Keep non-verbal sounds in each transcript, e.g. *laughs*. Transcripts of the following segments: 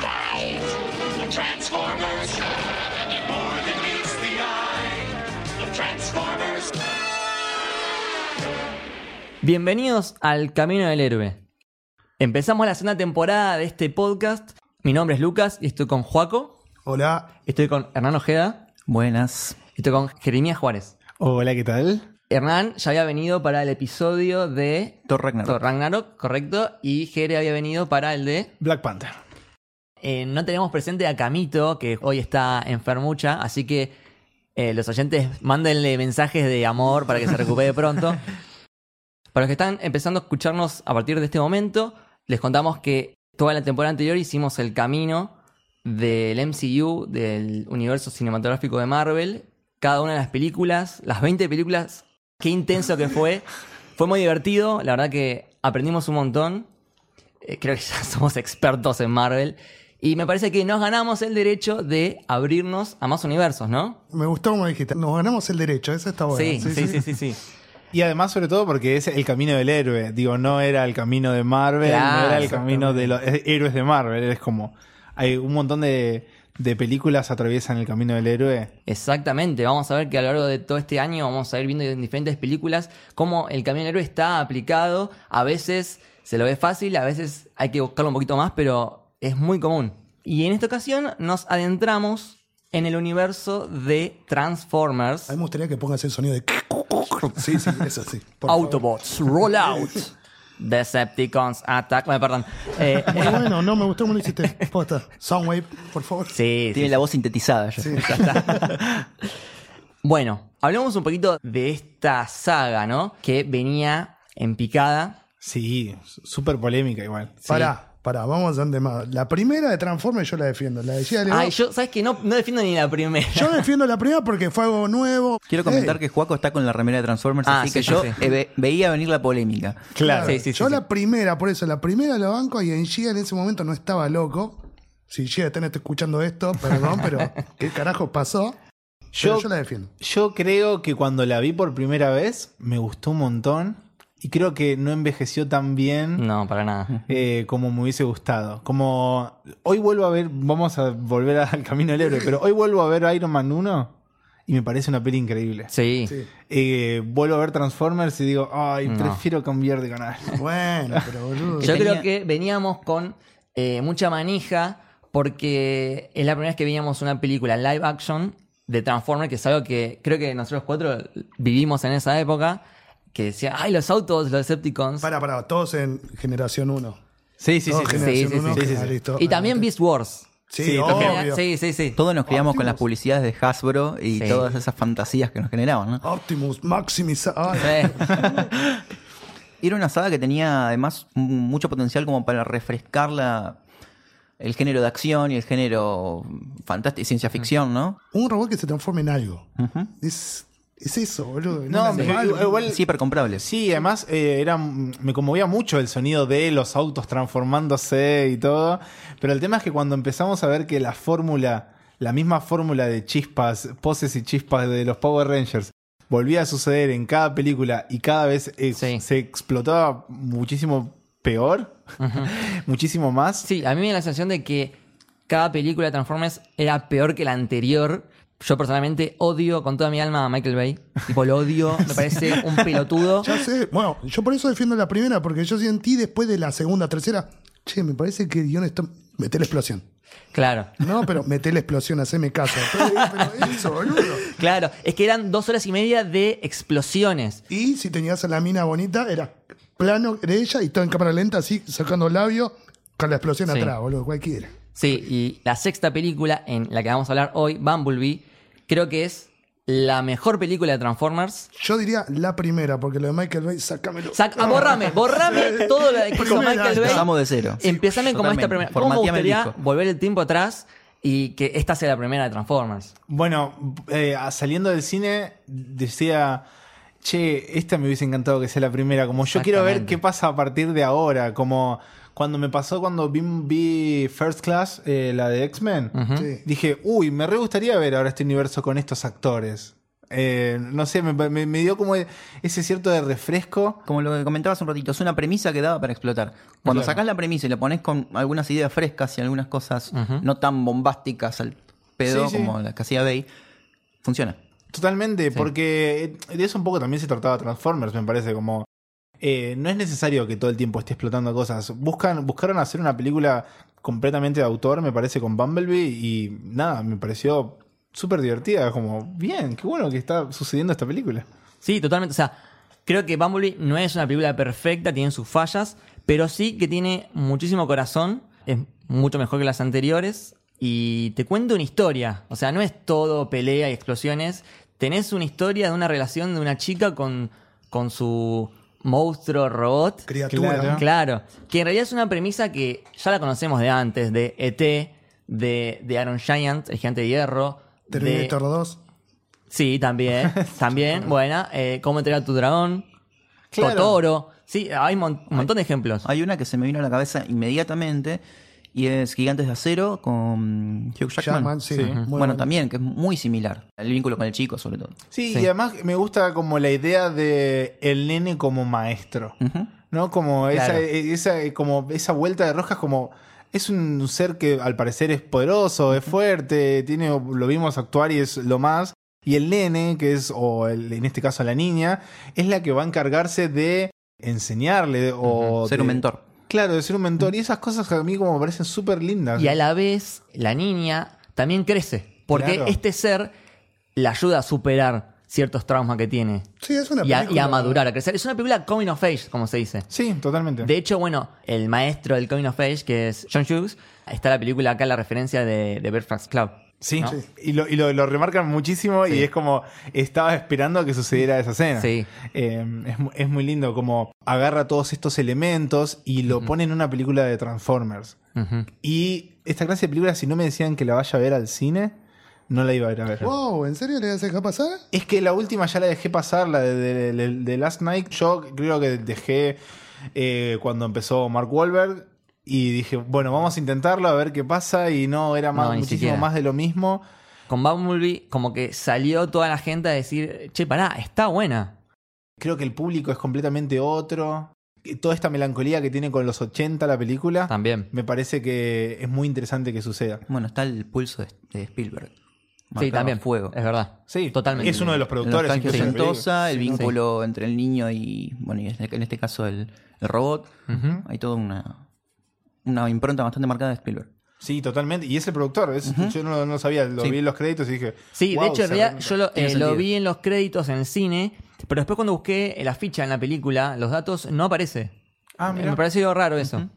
in disguise. The Transformers. More than meets the eye. The Transformers. Bienvenidos al Camino del Héroe. Empezamos la segunda temporada de este podcast. Mi nombre es Lucas y estoy con Joaco. Hola. Estoy con Hernán Ojeda. Buenas. Estoy con Jeremías Juárez. Hola, ¿qué tal? Hernán ya había venido para el episodio de Thor Ragnarok. Thor Ragnarok, correcto. Y Jere había venido para el de. Black Panther. Eh, no tenemos presente a Camito, que hoy está enfermucha, así que eh, los oyentes mándenle mensajes de amor para que se recupere pronto. *laughs* Para los que están empezando a escucharnos a partir de este momento, les contamos que toda la temporada anterior hicimos el camino del MCU, del universo cinematográfico de Marvel, cada una de las películas, las 20 películas, qué intenso que fue. *laughs* Fue muy divertido, la verdad que aprendimos un montón. Eh, creo que ya *laughs* somos expertos en Marvel. Y me parece que nos ganamos el derecho de abrirnos a más universos, ¿no? Me gustó como dijiste. Nos ganamos el derecho, eso está bueno. sí, sí, sí, sí, sí. Y además, sobre todo, porque es el camino del héroe. Digo, no era el camino de Marvel, Claro, no era el camino de los héroes de Marvel. Es como. Hay un montón de, de películas atraviesan el camino del héroe. Exactamente, vamos a ver que a lo largo de todo este año vamos a ir viendo en diferentes películas cómo el camino del héroe está aplicado. A veces se lo ve fácil, a veces hay que buscarlo un poquito más, pero es muy común. Y en esta ocasión nos adentramos en el universo de Transformers. A mí me gustaría que pongas el sonido de. Sí, sí, eso sí. Autobots, roll out. Decepticons, attack. Bueno, perdón. *laughs* Eh, *laughs* bueno, no, me gustó cómo lo hiciste. Posta. Soundwave, por favor. sí, Tiene sí, la voz sintetizada ya. Sí. *laughs* Bueno, hablemos un poquito de esta saga, ¿no? Que venía en picada. Sí, súper polémica igual. Pará, pará, vamos a andar más. La primera de Transformers yo la defiendo. La decía. Ay, yo, ¿sabes que No, no defiendo ni la primera. Yo defiendo la primera porque fue algo nuevo. Quiero comentar Ey, que Juaco está con la remera de Transformers, Ah, así sí, que sí, yo sí. eh, veía venir la polémica. Claro. Sí, sí, sí, yo sí. la primera, por eso, la primera la banco y en Gia en ese momento no estaba loco. Si Gia está escuchando esto, perdón, pero *laughs* ¿qué carajo pasó? Pero Yo- yo la defiendo. Yo creo que cuando la vi por primera vez, me gustó un montón. Y creo que no envejeció tan bien. No, para nada. eh, como me hubiese gustado. Como hoy vuelvo a ver, vamos a volver *laughs* al camino del héroe, pero hoy vuelvo a ver Iron Man 1 y me parece una peli increíble. Sí. Sí. Eh, vuelvo a ver Transformers y digo, ay, No. prefiero cambiar de canal. *laughs* Bueno, pero boludo. Yo creo que veníamos con eh, mucha manija porque es la primera vez que veíamos una película live action de Transformers, que es algo que creo que nosotros cuatro vivimos en esa época, que decía, ay, los autos, los Decepticons. Para, para, todos en generación 1. Sí, sí, sí. Todos sí. generación sí, sí, 1. sí, sí, sí. listo. Y también. Beast Wars. Sí, Sí, obvio. Sí, sí, sí. Todos nos criamos con las publicidades de Hasbro y Sí. todas esas fantasías que nos generaban, ¿no? Optimus, Maximus. *laughs* Era una saga que tenía además mucho potencial como para refrescar la, el género de acción y el género fantástico, ciencia ficción, ¿no? Un robot que se transforma en algo. Es, es eso, boludo. No, animal. igual- Es hipercomprable. Sí, además eh, era, me conmovía mucho el sonido de los autos transformándose y todo. Pero el tema es que cuando empezamos a ver que la fórmula, la misma fórmula de chispas, poses y chispas de los Power Rangers, volvía a suceder en cada película y cada vez eh, Sí. se explotaba muchísimo peor, *laughs* muchísimo más. Sí, a mí me da la sensación de que cada película de Transformers era peor que la anterior. Yo personalmente odio con toda mi alma a Michael Bay. Tipo, lo odio, *laughs* me parece un pelotudo. Ya sé. Bueno, yo por eso defiendo la primera, porque yo sentí después de la segunda, tercera. Che, me parece que el guion está. Mete la explosión. Claro. No, pero mete la explosión, haceme caso. Pero, *laughs* pero eso, boludo. Claro, es que eran dos horas y media de explosiones. Y si tenías a la mina bonita, era plano de ella y todo en cámara lenta, así, sacando labio, con la explosión Sí. atrás, boludo, cualquiera. Sí, y la sexta película en la que vamos a hablar hoy, Bumblebee, creo que es la mejor película de Transformers. Yo diría la primera, porque lo de Michael Bay, sácamelo. Sac- ah, borrame, borrame *laughs* todo lo de que hizo. Michael Bay. Empezamos de cero. Empezame como esta primera. ¿Cómo me gustaría volver el tiempo atrás y que esta sea la primera de Transformers? Bueno, eh, saliendo del cine, decía, che, esta me hubiese encantado que sea la primera. Como yo quiero ver qué pasa a partir de ahora. Como cuando me pasó cuando vi, vi First Class, eh, la de X-Men. Sí. dije, uy, me re gustaría ver ahora este universo con estos actores. Eh, no sé, me, me- me dio como ese cierto de refresco. Como lo que comentabas un ratito, es una premisa que daba para explotar. Cuando Claro. sacás la premisa y la pones con algunas ideas frescas y algunas cosas no tan bombásticas al pedo Sí, sí. como las que hacía Bay, funciona. Totalmente, porque de eso un poco también se trataba Transformers, me parece, como... eh, no es necesario que todo el tiempo esté explotando cosas. Buscan, buscaron hacer una película completamente de autor, me parece, con Bumblebee, y nada, me pareció súper divertida, como, bien, qué bueno que está sucediendo esta película. Sí, totalmente. O sea, creo que Bumblebee no es una película perfecta, tiene sus fallas, pero sí que tiene muchísimo corazón, es mucho mejor que las anteriores y te cuenta una historia. O sea, no es todo pelea y explosiones. Tenés una historia de una relación de una chica con, con su monstruo robot. Criatura. Claro. Claro, que en realidad es una premisa que ya la conocemos de antes, de ET, de, de Aaron Giant, el gigante de hierro. de- Terminator 2. Sí, también. *laughs* también, buena. Eh, Cómo entregar a tu dragón. Claro. Totoro. Sí, hay un mon- un montón de ejemplos. Hay una que se me vino a la cabeza inmediatamente y es Gigantes de Acero con Hugh Jackman. Jackman, sí. Bueno, bueno. también, que es muy similar. El vínculo con el chico, sobre todo. Sí, Sí. y además me gusta como la idea de el nene como maestro. ¿No? Como Claro. esa, esa, como esa vuelta de roscas, como es un ser que al parecer es poderoso, es fuerte, tiene, lo vimos actuar y es lo más. Y el nene, que es, o el- en este caso la niña, es la que va a encargarse de enseñarle o Ser de- un mentor. Claro, de ser un mentor. Y esas cosas a mí como me parecen súper lindas. Y a la vez, la niña también crece. Porque Claro. este ser la ayuda a superar ciertos traumas que tiene. Sí, es una Y a, película. y a madurar, a crecer. Es una película coming of age, como se dice. Sí, totalmente. De hecho, bueno, el maestro del coming of age, que es John Hughes, está la película acá, la referencia de, de Breakfast Club. Sí, ¿no? y, lo, y lo, lo remarcan muchísimo y es como estaba esperando a que sucediera esa escena. Sí. Eh, es, es muy lindo como agarra todos estos elementos y lo pone en una película de Transformers. Y esta clase de películas, si no me decían que la vaya a ver al cine, no la iba a ir a ver. Wow, ¿en serio le vas a dejar pasar? Es que la última ya la dejé pasar, la de, de- de- de Last Night. Yo creo que dejé eh, cuando empezó Mark Wahlberg. Y dije, bueno, vamos a intentarlo, a ver qué pasa. Y no, era más, No, ni muchísimo siquiera. más de lo mismo. Con Bumblebee, como que salió toda la gente a decir, che, pará, está buena. Creo que el público es completamente otro. Toda esta melancolía que tiene con los 80 la película, También. me parece que es muy interesante que suceda. Bueno, está el pulso de, Spielberg. Sí, Marcado también. Fuego. Es verdad. Sí, Totalmente. Es uno de los productores. película. ochentosa, el Sí, vínculo entre el niño y, bueno, y en este caso el, el robot. Hay toda una, una impronta bastante marcada de Spielberg. Sí, totalmente. Y es el productor. es- Yo no, no sabía, lo Sí. vi en los créditos y dije. Sí, "Wow, de hecho, en realidad re- yo lo, eh, lo vi en los créditos en el cine, pero después cuando busqué la ficha en la película, los datos no aparece. Ah, Eh, mira. Me pareció raro eso.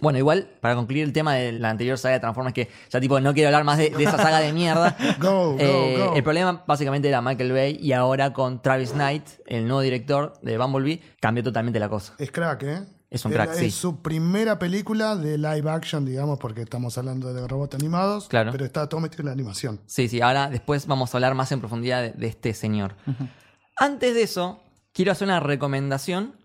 Bueno, igual, para concluir el tema de la anterior saga de Transformers, que ya tipo no quiero hablar más de, de esa saga de mierda. *laughs* Go, go, Eh, go. El problema básicamente era Michael Bay y ahora con Travis Knight, el nuevo director de Bumblebee, cambió totalmente la cosa. Es crack, ¿eh? Es un crack, Es sí. su primera película de live action, digamos, porque estamos hablando de robots animados. Claro. Pero está todo metido en la animación. Sí, sí, ahora después vamos a hablar más en profundidad de, de este señor. Antes de eso, quiero hacer una recomendación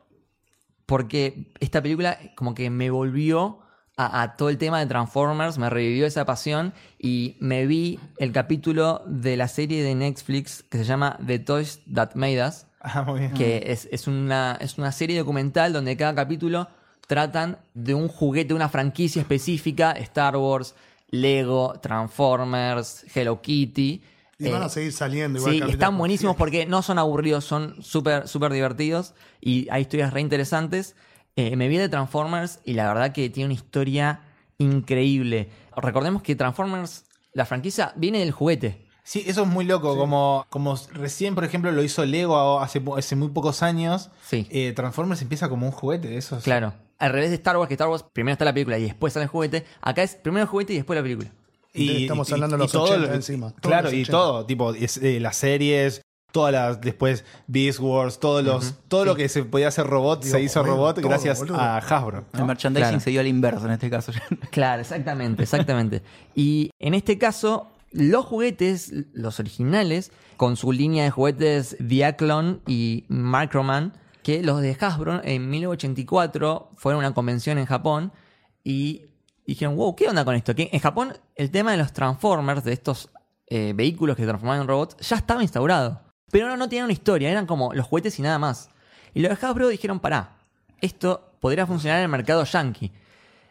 porque esta película como que me volvió a, a todo el tema de Transformers, me revivió esa pasión y me vi el capítulo de la serie de Netflix que se llama The Toys That Made Us, Ah, muy bien. que es, es una, es una serie documental donde cada capítulo tratan de un juguete, una franquicia específica, Star Wars, Lego, Transformers, Hello Kitty. Y Eh, van a seguir saliendo igual Sí, están buenísimos porque no son aburridos, son súper súper divertidos y hay historias re interesantes. Eh, me vi de Transformers y la verdad que tiene una historia increíble. Recordemos que Transformers, la franquicia, viene del juguete. Sí, eso es muy loco. Como, como recién, por ejemplo, lo hizo Lego hace, hace muy pocos años. Sí. eh, Transformers empieza como un juguete. Eso es- Claro. Al revés de Star Wars, que Star Wars primero está la película y después sale el juguete. Acá es primero el juguete y después la película. Estamos hablando de los todo 80 lo- encima, Claro, los y 80. todo. Tipo, es, eh, las series, todas las. Después Beast Wars, todos los, todo lo que se podía hacer robot Digo, se hizo joder, robot todo, gracias boludo. a Hasbro. El merchandising Claro. se dio al inverso en este caso. Claro, exactamente, exactamente. Y en este caso, los juguetes, los originales, con su línea de juguetes Diaclon y Microman, que los de Hasbro en 1984 fueron a una convención en Japón y dijeron, wow, ¿qué onda con esto? En Japón el tema de los Transformers, de estos eh, vehículos que se transformaban en robots, ya estaba instaurado. Pero no, no tenían una historia, eran como los juguetes y nada más. Y los de Hasbro dijeron, pará, esto podría funcionar en el mercado yankee.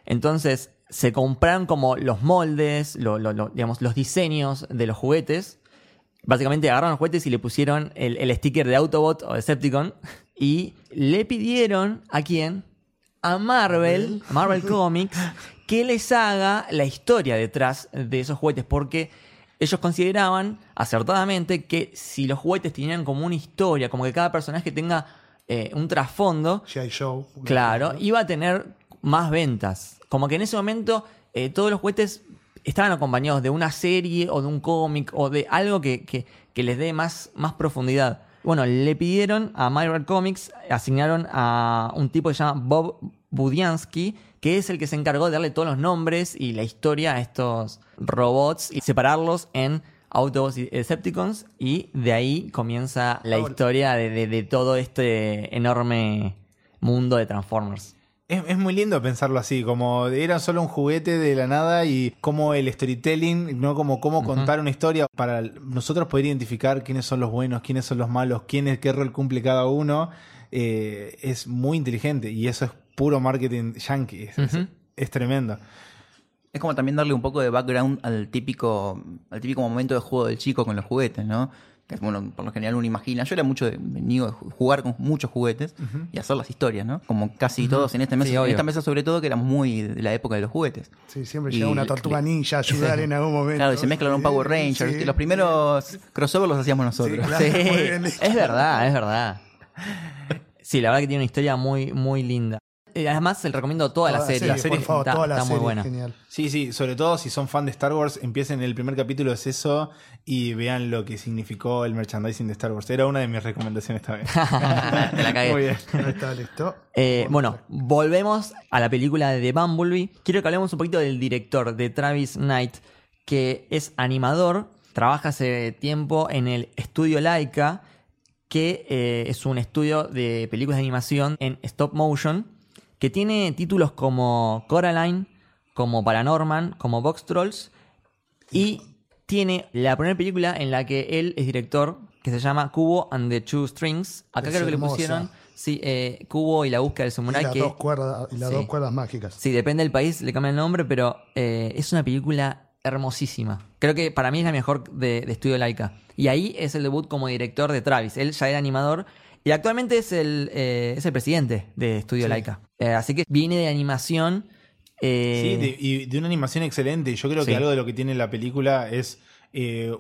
Entonces se compraron como los moldes, lo- lo- lo- digamos, los diseños de los juguetes. Básicamente agarraron los juguetes y le pusieron el, el sticker de Autobot o Decepticon. Y le pidieron a quién? A Marvel, a Marvel Comics, que les haga la historia detrás de esos juguetes. Porque ellos consideraban acertadamente que si los juguetes tenían como una historia, como que cada personaje tenga eh, un trasfondo. Claro, iba a tener más ventas. Como que en ese momento eh, todos los juguetes estaban acompañados de una serie o de un cómic o de algo que, que- que les dé más, más profundidad. Bueno, le pidieron a Marvel Comics, asignaron a un tipo que se llama Bob Budiansky, que es el que se encargó de darle todos los nombres y la historia a estos robots y separarlos en Autobots y Decepticons. Y de ahí comienza la historia de, de- de todo este enorme mundo de Transformers. Es, es muy lindo pensarlo así, como era solo un juguete de la nada y como el storytelling, no como cómo contar una historia para nosotros poder identificar quiénes son los buenos, quiénes son los malos, quién es, qué rol cumple cada uno, eh, es muy inteligente y eso es puro marketing yankee, es, es tremendo. Es como también darle un poco de background al típico, al típico momento de juego del chico con los juguetes, ¿no? Que bueno, por lo general uno imagina. Yo era mucho de, venido de ju- jugar con muchos juguetes y hacer las historias, ¿no? Como casi todos en esta mesa, Sí, en esta mesa sobre todo, que éramos muy de la época de los juguetes. Sí, siempre Y llega una tortuga ninja a ayudar en algún momento. Claro, y se mezclan un Power Rangers. Sí, los primeros crossovers los hacíamos nosotros. Sí, claro. *laughs* Sí, es verdad, es verdad. Sí, la verdad que tiene una historia muy, muy linda. Y además, se le recomiendo toda, la serie. por favor, está, toda la está serie, muy buena. genial. Sí, sí, sobre todo si son fan de Star Wars, empiecen el primer capítulo es eso y vean lo que significó el merchandising de Star Wars. Era una de mis recomendaciones también. *laughs* Te la cagué. Muy bien. Está, listo. Eh, bueno, volvemos a la película de The Bumblebee. Quiero que hablemos un poquito del director, de Travis Knight, que es animador, trabaja hace tiempo en el estudio Laika, que eh, es un estudio de películas de animación en stop motion, que tiene títulos como Coraline, como Paranorman, como Box Trolls, y tiene la primera película en la que él es director, que se llama Cubo and the Two Strings. Acá Es creo que le pusieron sí, eh, Cubo y la búsqueda del Y samurai. las, que, dos cuerdas, y las Sí. dos cuerdas mágicas. Sí, depende del país, le cambia el nombre, pero eh, es una película hermosísima. Creo que para mí es la mejor de, de Estudio Laika. Y ahí es el debut como director de Travis. Él ya era animador y actualmente es el, eh, es el presidente de Estudio Laika. Eh, así que viene de animación. eh, Sí, de- y de una animación excelente. Y yo creo Sí. que algo de lo que tiene la película es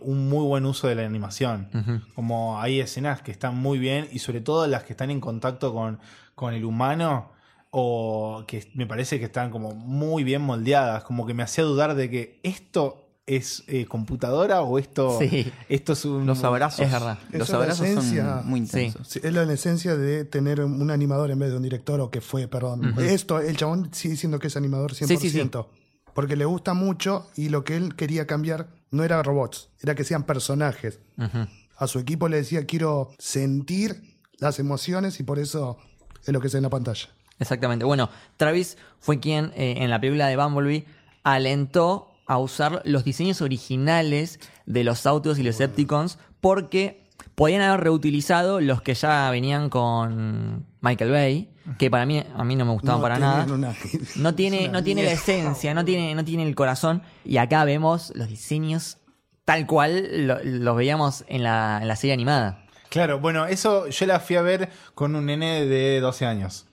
un muy buen uso de la animación. Como hay escenas que están muy bien y sobre todo las que están en contacto con, con el humano o que me parece que están como muy bien moldeadas. Como que me hacía dudar de que esto es eh, computadora o esto, Sí. esto es un... Los abrazos. Es verdad. Los Eso es la abrazos esencia. son muy intensos. Sí, es la esencia de tener un animador en vez de un director o que fue, perdón. Esto, el chabón sigue diciendo que es animador 100%. Sí, sí, sí. Porque le gusta mucho y lo que él quería cambiar no era robots, era que sean personajes. A su equipo le decía, quiero sentir las emociones y por eso es lo que se ve en la pantalla. Exactamente. Bueno, Travis fue quien eh, en la película de Bumblebee alentó a usar los diseños originales de los autos y los Decepticons porque podían haber reutilizado los que ya venían con Michael Bay, que para mí a mí no me gustaban No para nada. una- No tiene, no tiene la esencia, no tiene, no tiene el corazón. Y acá vemos los diseños tal cual lo- los veíamos en la, en la serie animada. Claro, bueno, eso yo la fui a ver con un nene de 12 años.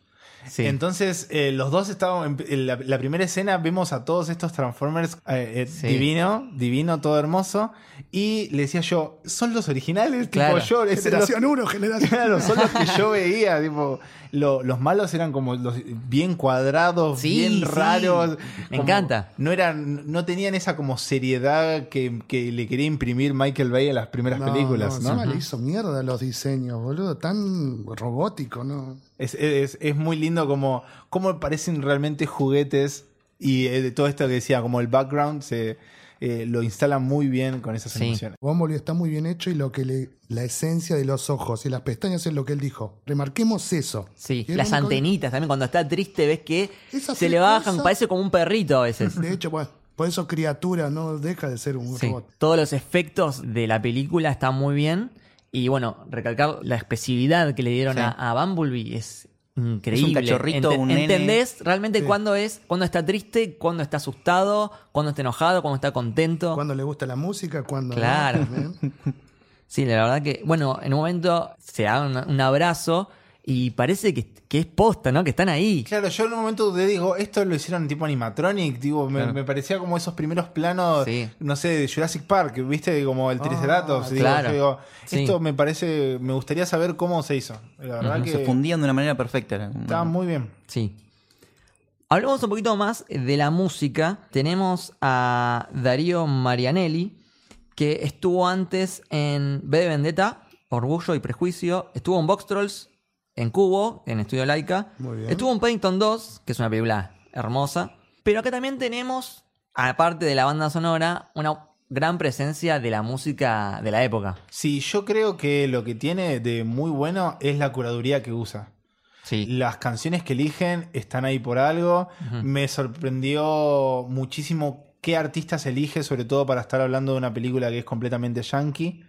Sí. Entonces, eh, los dos estaban. En, la, la primera escena vemos a todos estos Transformers eh, eh, Sí. divino, divino, todo hermoso. Y le decía yo, son los originales, Claro. tipo yo. Generación 1, generación *laughs* Claro, son los que yo veía, tipo, lo- los malos eran como los bien cuadrados, Sí, bien sí. raros. Me como- encanta. No eran, no tenían esa como seriedad que, que le quería imprimir Michael Bay a las primeras películas, ¿no? encima le hizo mierda los diseños, boludo. Tan robótico, ¿no? Es, es- es muy lindo como, como parecen realmente juguetes y eh, de todo esto que decía, como el background se eh, lo instalan muy bien con esas Sí. animaciones. Bumblebee está muy bien hecho y lo que le, la esencia de los ojos y las pestañas es lo que él dijo. Remarquemos eso. Sí, las único antenitas también, cuando está triste ves que Esas se le bajan, cosas- parece como un perrito a veces. De hecho, bueno, por eso criatura no deja de ser un Sí. robot. Todos los efectos de la película están muy bien Y bueno, recalcar la expresividad que le dieron Sí. a, a Bumblebee es increíble. cachorrito, un nene. ¿Entendés realmente Sí. cuándo es, cuándo está triste, cuándo está asustado, cuándo está enojado, cuándo está contento? Cuando le gusta la música, cuando. Claro. Sí, la verdad que, bueno, en un momento se da un, un abrazo y parece que, que es posta, ¿no? Que están ahí. Claro, yo en un momento te digo, esto lo hicieron tipo animatronic, tipo, me, Claro. me parecía como esos primeros planos, Sí. no sé, de Jurassic Park, viste, como el Triceratops. digo, claro. yo digo, Sí. Esto me parece, me gustaría saber cómo se hizo. La verdad que Se fundían de una manera perfecta. estaba muy bien. Sí. Hablemos un poquito más de la música. Tenemos a Darío Marianelli, que estuvo antes en B de Vendetta, Orgullo y Prejuicio. Estuvo en Box Trolls, en Cubo, en Estudio Laika. Muy bien. Estuvo en Paddington 2, que es una película hermosa. Pero acá también tenemos, aparte de la banda sonora, una gran presencia de la música de la época. Sí, yo creo que lo que tiene de muy bueno es la curaduría que usa. Sí. Las canciones que eligen están ahí por algo. Me sorprendió muchísimo qué artistas elige, sobre todo para estar hablando de una película que es completamente yankee.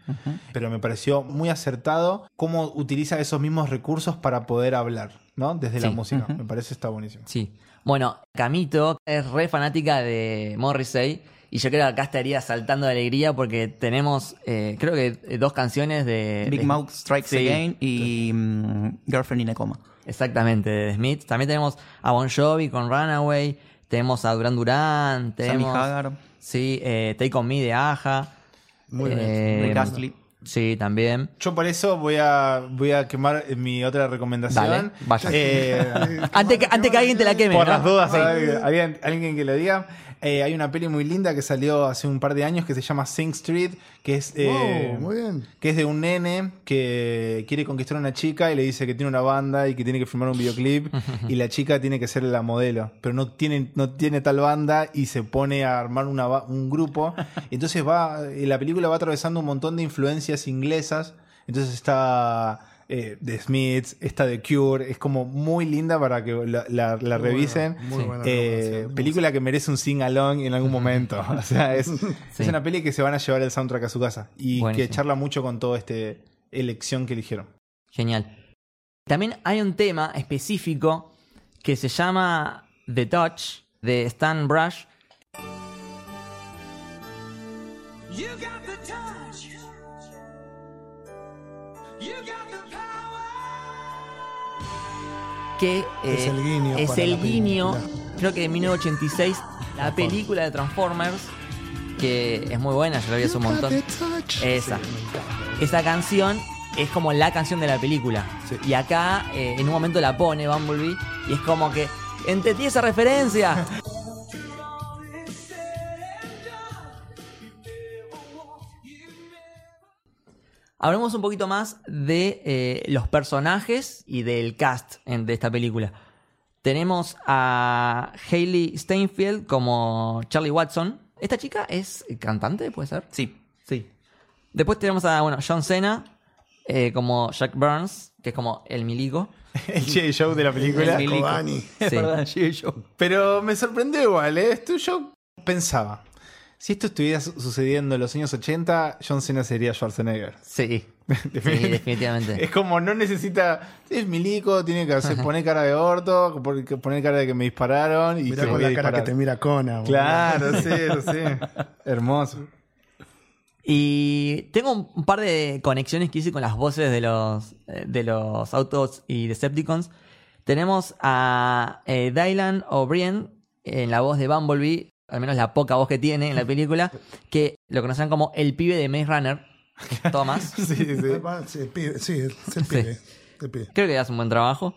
Pero me pareció muy acertado cómo utiliza esos mismos recursos para poder hablar, ¿no? Desde la música. Me parece está buenísimo. Sí. Bueno, Camito es re fanática de Morrissey. Y yo creo que acá estaría saltando de alegría porque tenemos, eh, creo que eh, dos canciones de. Big de- Mouth Strikes Sí, Again y mm, Girlfriend in a Coma. Exactamente, de The Smiths. También tenemos a Bon Jovi con Runaway. Tenemos a Duran Duran. Tenemos, Hagar. Sí, eh, Take On Me de Aja. Muy bien. Eh, Rick Astley. Sí, también. Yo por eso voy a, voy a quemar mi otra recomendación. Dale, vaya. Eh, *laughs* Antes que, antes que alguien te la queme. Por ¿no? las dudas, Sí. ¿alguien, alguien- alguien que lo diga. Eh, hay una peli muy linda que salió hace un par de años que se llama Sing Street, que es, eh, Wow, muy bien. que es de un nene que quiere conquistar a una chica y le dice que tiene una banda y que tiene que filmar un videoclip *laughs* y la chica tiene que ser la modelo, pero no tiene, no tiene tal banda y se pone a armar una, un grupo. *laughs* Entonces va, eh, la película va atravesando un montón de influencias inglesas. Entonces está eh, The Smiths, está The Cure, es como muy linda para que la, la- la Muy revisen. buena, muy buena Eh, película que merece un sing along en algún momento. *laughs* O sea, es, *laughs* es una peli que se van a llevar el soundtrack a su casa y Buenísimo. que charla mucho con toda esta elección que eligieron. Genial. También hay un tema específico que se llama The Touch de Stan Brush. You got the touch. You got que Es eh, el guiño es el guiño, creo que de 1986, *laughs* la película de Transformers, que es muy buena, yo la vi hace un montón. Esa. Esa canción es como la canción de la película. Sí. Y acá eh, en un momento la pone Bumblebee y es como que entendí esa referencia. *laughs* Hablemos un poquito más de eh, los personajes y del cast en- de esta película. Tenemos a Hailey Steinfeld como Charlie Watson. ¿Esta chica es cantante, puede ser? Sí. Sí. Después tenemos a bueno, John Cena eh, como Jack Burns, que es como el milico. *laughs* El J. Show de la película. El milico. Es *laughs* verdad. Pero me sorprendió igual, ¿eh? Esto yo pensaba. Si esto estuviera su- sucediendo en los años 80, John Cena sería Schwarzenegger. Sí. *laughs* Sí, definitivamente. Es como no necesita. Es milico, tiene que hacer, poner cara de orto, poner cara de que me dispararon y Mira que con la cara que te mira Cona. boludo. Claro, sí, *laughs* sí. Hermoso. Y tengo un un par de conexiones que hice con las voces de los, eh, de los autos y Decepticons. Tenemos a eh, Dylan O'Brien en la voz de Bumblebee, al menos la poca voz que tiene en la película, que lo conocen como el pibe de Maze Runner, Thomas. *laughs* Sí, sí. Ah, Sí, el pibe, sí, es el pibe. el pibe. Creo que hace un buen trabajo.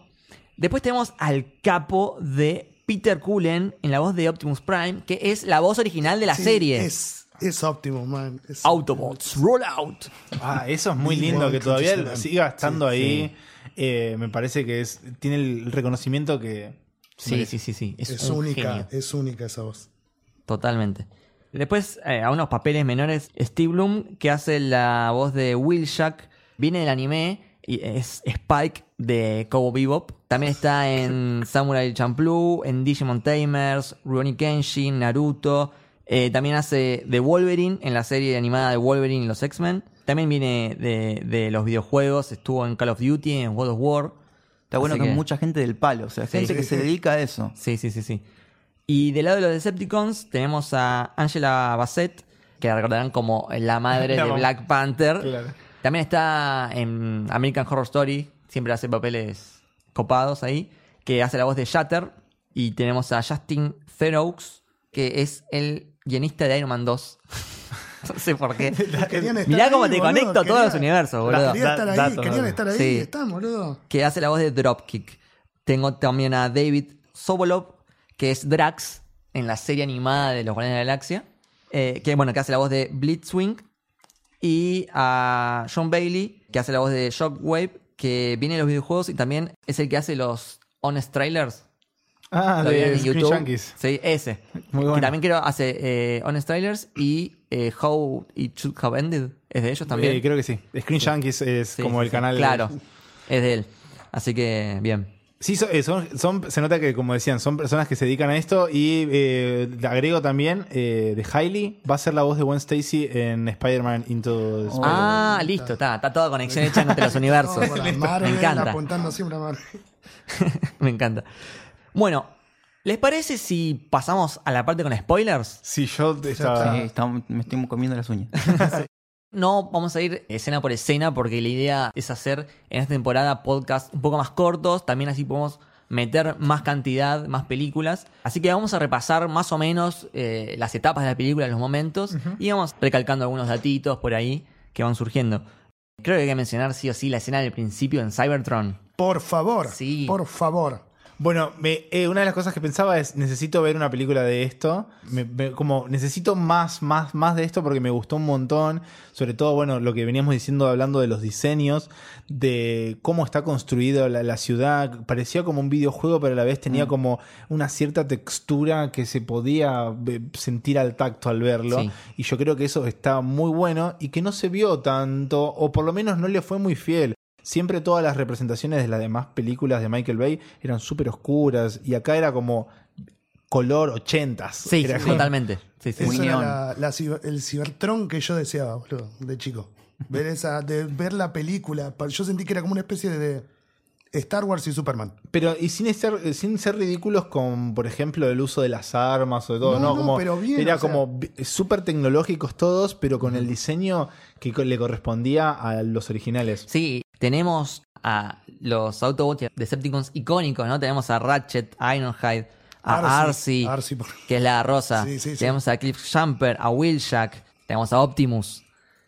Después tenemos al capo de Peter Cullen en la voz de Optimus Prime, que es la voz original de la Sí, serie. Es, es óptimo, man. Es- Autobots, roll out. Ah, eso es muy lindo que todavía siga estando Sí, ahí. Eh, me parece que es tiene el reconocimiento que. Sí, sí, sí, sí. Es, Es un única, genio. es única esa voz. Totalmente. Después, eh, a unos papeles menores, Steve Bloom, que hace la voz de Will Jack, viene del anime y es Spike de Cowboy Bebop. También está en *laughs* Samurai Champloo, en Digimon Tamers, Rurouni Kenshin, Naruto, Eh, también hace de Wolverine en la serie animada de Wolverine y los X-Men. También viene de, de los videojuegos, estuvo en Call of Duty, en World of War. Está bueno que, que- mucha gente del palo, o sea, gente que sí. se dedica a eso. Sí, sí, sí, sí. Y del lado de los Decepticons tenemos a Angela Bassett, que la recordarán como la madre *laughs* de. Black Panther. Claro. También está en American Horror Story, siempre hace papeles copados ahí, que hace la voz de Shatter. Y tenemos a Justin Theroux, que es el guionista de Iron Man 2. *laughs* no sé por qué. *laughs* Mirá cómo ahí, te boludo, conecto todos los universos, boludo. Querían estar ahí, querían estar ahí, Sí. están, boludo. que hace la voz de Dropkick. Tengo también a David Sobolov, que es Drax en la serie animada de los Guardianes de la Galaxia. eh, que bueno, que hace la voz de Blitzwing. Y a John Bailey, que hace la voz de Shockwave, que viene de los videojuegos y también es el que hace los Honest Trailers. Ah, ¿Lo de YouTube? Junkies. Sí, ese. Muy Que bueno. también creo hace eh, Honest Trailers y eh, How It Should Have Ended. Es de ellos también. Eh, creo que sí. Screen Junkies es Sí, como sí, el sí. canal. Claro, es de él. Así que, bien. Sí, son, eh, son- son- se nota que, como decían, son personas que se dedican a esto. Y eh, le agrego también eh, de Hailey, va a ser la voz de Gwen Stacy en Spider-Man Into the Spider-Man. Ah, listo, está, está toda conexión hecha entre los *laughs* universos. No, para Marvel, Me encanta, apuntando siempre a Marvel. *laughs* me encanta. Bueno, ¿les parece si pasamos a la parte con spoilers? Sí, yo estaba. Sí, está- me estoy comiendo las uñas. *laughs* No vamos a ir escena por escena porque la idea es hacer en esta temporada podcast un poco más cortos, también así podemos meter más cantidad, más películas. Así que vamos a repasar más o menos eh, las etapas de la película, los momentos, y vamos recalcando algunos datitos por ahí que van surgiendo. Creo que hay que mencionar sí o sí la escena del principio en Cybertron. Por favor, Sí. por favor. Bueno, me- eh, una de las cosas que pensaba es, necesito ver una película de esto. Me- me- como necesito más, más, más de esto porque me gustó un montón. Sobre todo, bueno, lo que veníamos diciendo hablando de los diseños, de cómo está construida la, la ciudad. Parecía como un videojuego, pero a la vez tenía como una cierta textura que se podía ve- sentir al tacto al verlo. Sí. Y yo creo que eso está muy bueno y que no se vio tanto, o por lo menos no le fue muy fiel. Siempre todas las representaciones de las demás películas de Michael Bay eran súper oscuras y acá era como color ochentas. Sí, Era sí, como- totalmente. Sí, sí. Eso era neón. la- la ciber- el cibertron que yo deseaba, boludo, de chico. Ver esa, de ver la película. Yo sentí que era como una especie de Star Wars y Superman. Pero y sin ser, sin ser ridículos con, por ejemplo, el uso de las armas o de todo. No, No, no, como pero bien, era o sea. como súper tecnológicos todos, pero con el diseño que le correspondía a los originales. Sí, tenemos a los Autobots Decepticons icónicos, ¿no? Tenemos a Ratchet, Ironhide, a Arcee, Arcee, Arcee, por- que es la rosa. Sí, sí, sí. tenemos a Cliff Jumper, a Wheeljack, tenemos a Optimus.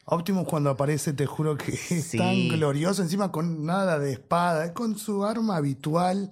Optimus cuando aparece, te juro que *laughs* es tan glorioso, encima con nada de espada, es con su arma habitual,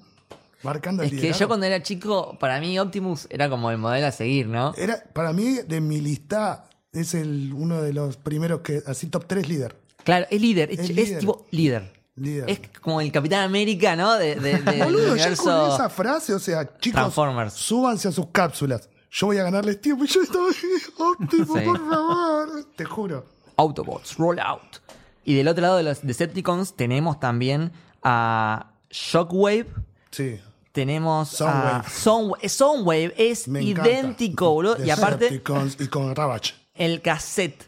marcando el Es que yo cuando era chico, para mí Optimus era como el modelo a seguir, ¿no? Era, para mí, de mi lista, es el, uno de los primeros que, así, top 3 líder. Claro, es líder, es, líder. tipo líder. Líder. Es como el Capitán América, ¿no? De, de- del *laughs* Boludo, ya con universo. esa frase, o sea, chicos, Transformers. súbanse a sus cápsulas. Yo voy a ganarles tiempo y yo estaba *laughs* Optimus, Sí. por favor. Te juro. Autobots, roll out. Y del otro lado de los Decepticons tenemos también a Shockwave. Sí. Tenemos Soundwave. a Soundwave. Soundwave es Me idéntico, boludo. Y aparte, Decepticons y con Ravage. el cassette.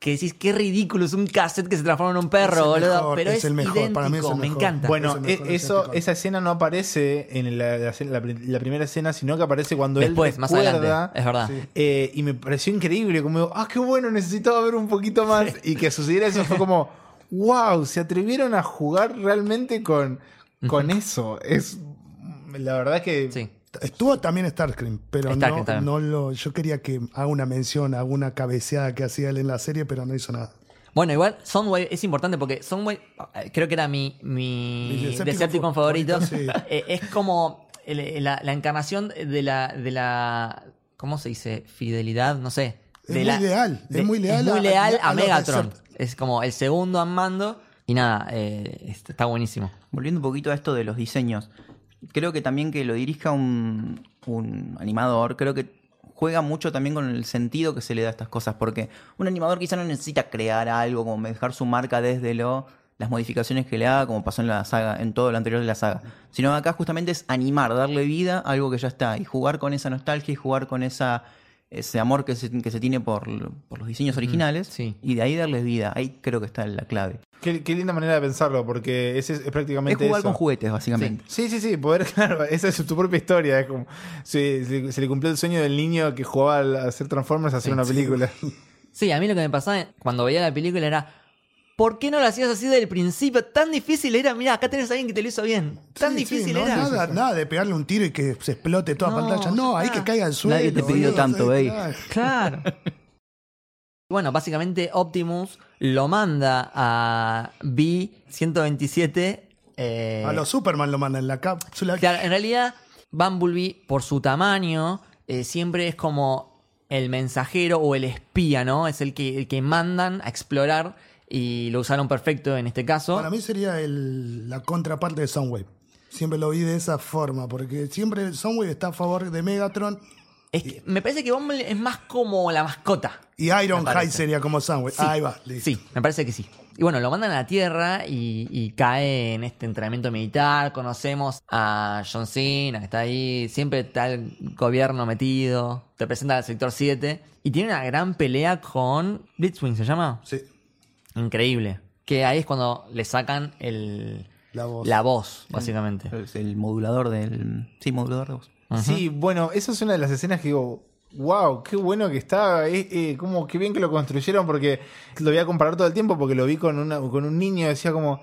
Que decís, qué ridículo, es un cassette que se transforma en un perro, Es boludo. mejor, pero es es, el mejor, idéntico, para mí es el me mejor. encanta. Bueno, Es el mejor e- eso, esa escena no aparece en la, la- la- la primera escena, sino que aparece cuando Después, él más recuerda, adelante. Es verdad. eh, y me pareció increíble, como, ah, qué bueno, necesitaba ver un poquito más. Y que sucediera eso fue como, wow, se atrevieron a jugar realmente con, con eso. Es, la verdad que... Sí. Estuvo también Starscream, pero Starscream no, también. no lo. Yo quería que haga una mención, alguna cabeceada que hacía él en la serie, pero no hizo nada. Bueno, igual Soundwave es importante porque Soundwave eh, creo que era mi, mi Decepticon Decepticon favorito. favorito, sí. *laughs* Eh, es como la, la encarnación de la, de la. ¿Cómo se dice? Fidelidad, no sé. Es De muy la- leal, es muy leal muy a- leal a a, Megatron. Es como el segundo en mando. Y nada, eh, está buenísimo. Volviendo un poquito a esto de los diseños, creo que también que lo dirija un, un animador, creo que juega mucho también con el sentido que se le da a estas cosas, porque un animador quizá no necesita crear algo, como dejar su marca desde lo las modificaciones que le haga, como pasó en la saga, en todo lo anterior de la saga. Sino acá justamente es animar, darle vida a algo que ya está, y jugar con esa nostalgia y jugar con esa ese amor que se, que se tiene por, por los diseños originales sí. y de ahí darles vida. Ahí creo que está la clave. Qué, qué linda manera de pensarlo, porque ese es, es Es prácticamente jugar eso. con juguetes, básicamente. Sí, sí, sí, poder, *laughs* claro, esa es tu propia historia. Es como, se, se- se le cumplió el sueño del niño que jugaba al hacer Transformers a hacer una película. Sí, a mí lo que me pasaba cuando veía la película era. ¿Por qué no lo hacías así del principio? Tan difícil era, mira, acá tenés a alguien que te lo hizo bien. Tan Sí, sí, difícil no, era. Nada, nada de pegarle un tiro y que se explote toda No, pantalla. No, ahí nada. que caiga al suelo. Nadie te pidió tanto, Bey. claro. *laughs* Bueno, básicamente Optimus lo manda a B-127. eh, A los Superman lo mandan en la cápsula. Claro, en realidad, Bumblebee, por su tamaño, eh, siempre es como el mensajero o el espía, ¿no? Es el que, el que mandan a explorar y lo usaron perfecto en este caso. Para mí sería el- la contraparte de Soundwave. Siempre lo vi de esa forma, porque siempre Soundwave está a favor de Megatron Es que me parece que Bumblebee es más como la mascota. y Iron Me High parece. sería como Soundwave. Sí. Ahí va, listo. Sí, me parece que sí. Y bueno, lo mandan a la Tierra y, y cae en este entrenamiento militar. Conocemos a John Cena, que está ahí. Siempre está el gobierno metido. Te presenta al sector 7. Y tiene una gran pelea con Blitzwing, ¿se llama? Sí, Increíble. Que ahí es cuando le sacan el, la voz. la voz, básicamente. El modulador del. Sí, modulador de voz. Sí, bueno, esa es una de las escenas que digo, wow, qué bueno que está, eh, eh, como qué bien que lo construyeron, porque lo voy a comparar todo el tiempo, porque lo vi con, una, con un niño decía como,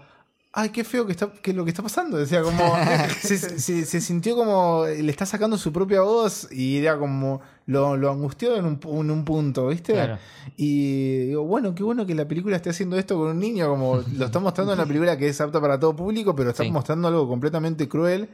ay, qué feo que está que lo que está pasando. Decía como, *laughs* se, se- se sintió como, le está sacando su propia voz y era como, lo, lo angustió en un, pu- en un punto, ¿viste? Claro. Y digo, bueno, qué bueno que la película esté haciendo esto con un niño, como lo está mostrando en una película que es apta para todo público, pero está Sí. mostrando algo completamente cruel.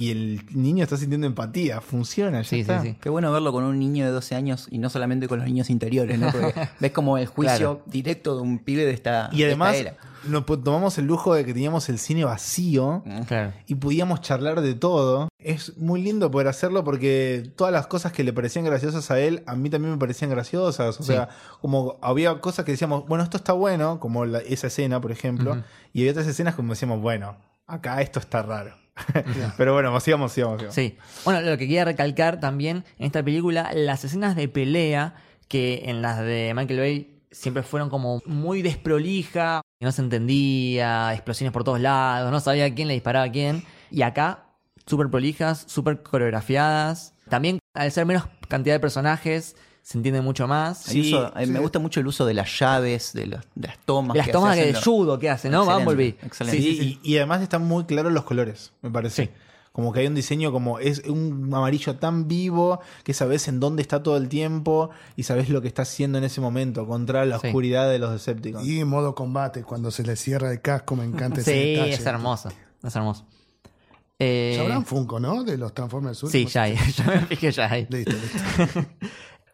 Y el niño está sintiendo empatía, funciona, ya Sí, sí, está. sí. Qué bueno verlo con un niño de 12 años y no solamente con los niños interiores, ¿no? Porque *laughs* ves como el juicio Claro. directo de un pibe de esta, Y de además, esta era. nos tomamos el lujo de que teníamos el cine vacío Claro. y podíamos charlar de todo. Es muy lindo poder hacerlo porque todas las cosas que le parecían graciosas a él, a mí también me parecían graciosas. O Sí. sea, como había cosas que decíamos, bueno, esto está bueno, como la- esa escena, por ejemplo, y había otras escenas como decíamos, bueno, acá esto está raro. *laughs* Pero bueno, sigamos, sigamos, sigamos. Sí. Bueno, lo que quería recalcar también en esta película, las escenas de pelea que en las de Michael Bay siempre fueron como muy desprolija, no se entendía, explosiones por todos lados, no sabía quién le disparaba a quién. Y acá, súper prolijas, súper coreografiadas. También, al ser menos cantidad de personajes, se entiende mucho más. Sí, uso- mí Me sí. gusta mucho el uso de las llaves, de, las- de las tomas. Las que tomas se de judo que hace, ¿no? Excelente, Bumblebee. excelente. Sí, Sí, sí, sí. Y, y además están muy claros los colores, me parece. Sí. Como que hay un diseño como es un amarillo tan vivo que sabes en dónde está todo el tiempo y sabes lo que está haciendo en ese momento contra la Sí. oscuridad de los Decepticons. Y en modo combate, cuando se le cierra el casco, me encanta ese Sí, detalle. es hermoso. Es hermoso. Eh, Ya habrán Funko, ¿no? De los Transformers sí, últimos. ya hay. *laughs* Ya me fijé, ya hay. Listo, listo. *laughs*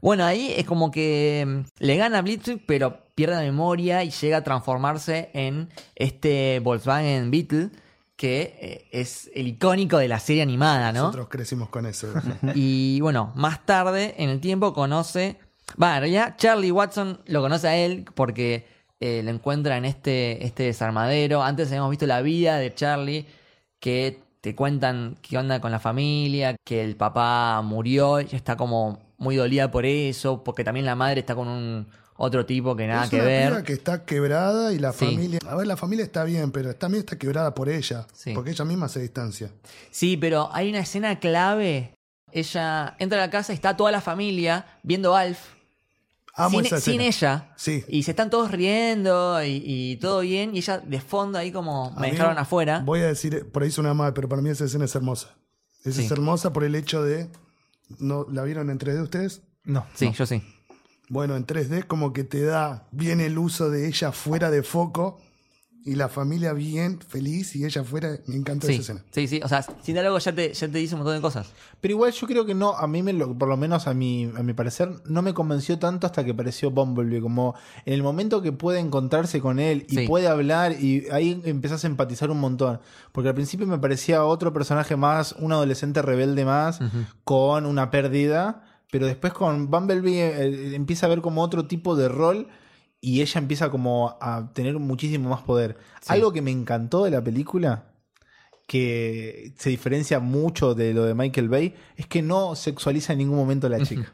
Bueno, ahí es como que mm, le gana a Blitzwing, pero pierde la memoria y llega a transformarse en este Volkswagen Beetle, que eh, es el icónico de la serie animada, ¿no? Nosotros crecimos con eso. *laughs* Y bueno, más tarde en el tiempo conoce. Va, en realidad Charlie Watson lo conoce a él porque eh, lo encuentra en este, este desarmadero. Antes habíamos visto la vida de Charlie, que te cuentan qué onda con la familia, que el papá murió, y está como muy dolida por eso, porque también la madre está con un otro tipo que nada es que una ver. piba que está quebrada y la Sí. familia. A ver, la familia está bien, pero también está quebrada por ella. Sí. Porque ella misma se distancia. Sí, pero hay una escena clave. Ella entra a la casa y está toda la familia viendo Alf. Amo sin, esa sin escena. ella. Sí. Y se están todos riendo y, y todo bien. Y ella de fondo ahí como me dejaron afuera. Voy a decir, por ahí suena mal, pero para mí esa escena es hermosa. Esa es hermosa por el hecho de. ¿No, ¿La vieron en 3D ustedes? No. Sí, yo sí. Bueno, en 3D como que te da bien el uso de ella fuera de foco y la familia bien feliz y ella fuera. Me encanta Sí, esa escena. sí, sí. O sea, sin diálogo ya te, ya te dice un montón de cosas. Pero igual yo creo que no, a mí me lo- por lo menos a mi, a mi parecer, no me convenció tanto hasta que apareció Bumblebee. Como en el momento que puede encontrarse con él y Sí. puede hablar, y ahí empezás a empatizar un montón. Porque al principio me parecía otro personaje más, un adolescente rebelde más, con una pérdida. Pero después con Bumblebee eh, empieza a ver como otro tipo de rol y ella empieza como a tener muchísimo más poder. Algo que me encantó de la película que se diferencia mucho de lo de Michael Bay es que no sexualiza en ningún momento a la chica.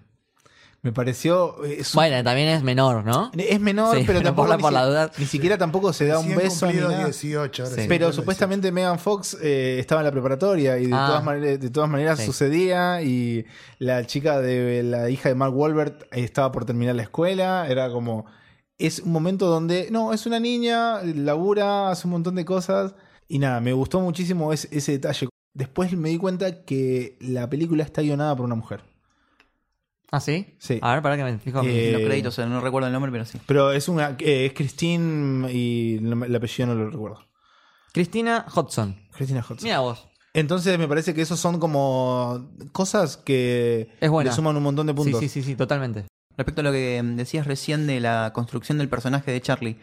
Me pareció. eh, Es, un- Bueno, también es menor, ¿no? es menor, Sí, pero *laughs* por tampoco. la- ni, por la duda. ni siquiera tampoco se da un beso ni nada. 18, ahora Sí. sí, Pero supuestamente Megan Fox eh, estaba en la preparatoria y de, Ah. todas, maneras, de todas maneras Sí. sucedía y la chica de la hija de Mark Wahlberg eh, estaba por terminar la escuela, era como es un momento donde no, es una niña, labura, hace un montón de cosas y nada, me gustó muchísimo ese, ese detalle. Después me di cuenta que la película está guionada por una mujer. ¿Ah, sí? Sí. A ver, para que me fijo. Eh, Los créditos, no recuerdo el nombre, pero sí. Pero es una eh, es Christine y el el apellido no lo recuerdo. Cristina Hodson. Christina Hodgson. Mira vos. Entonces me parece que esos son como cosas que Es buena. le suman un montón de Sí, puntos. sí, sí, sí, totalmente. Respecto a lo que decías recién de la construcción del personaje de Charlie,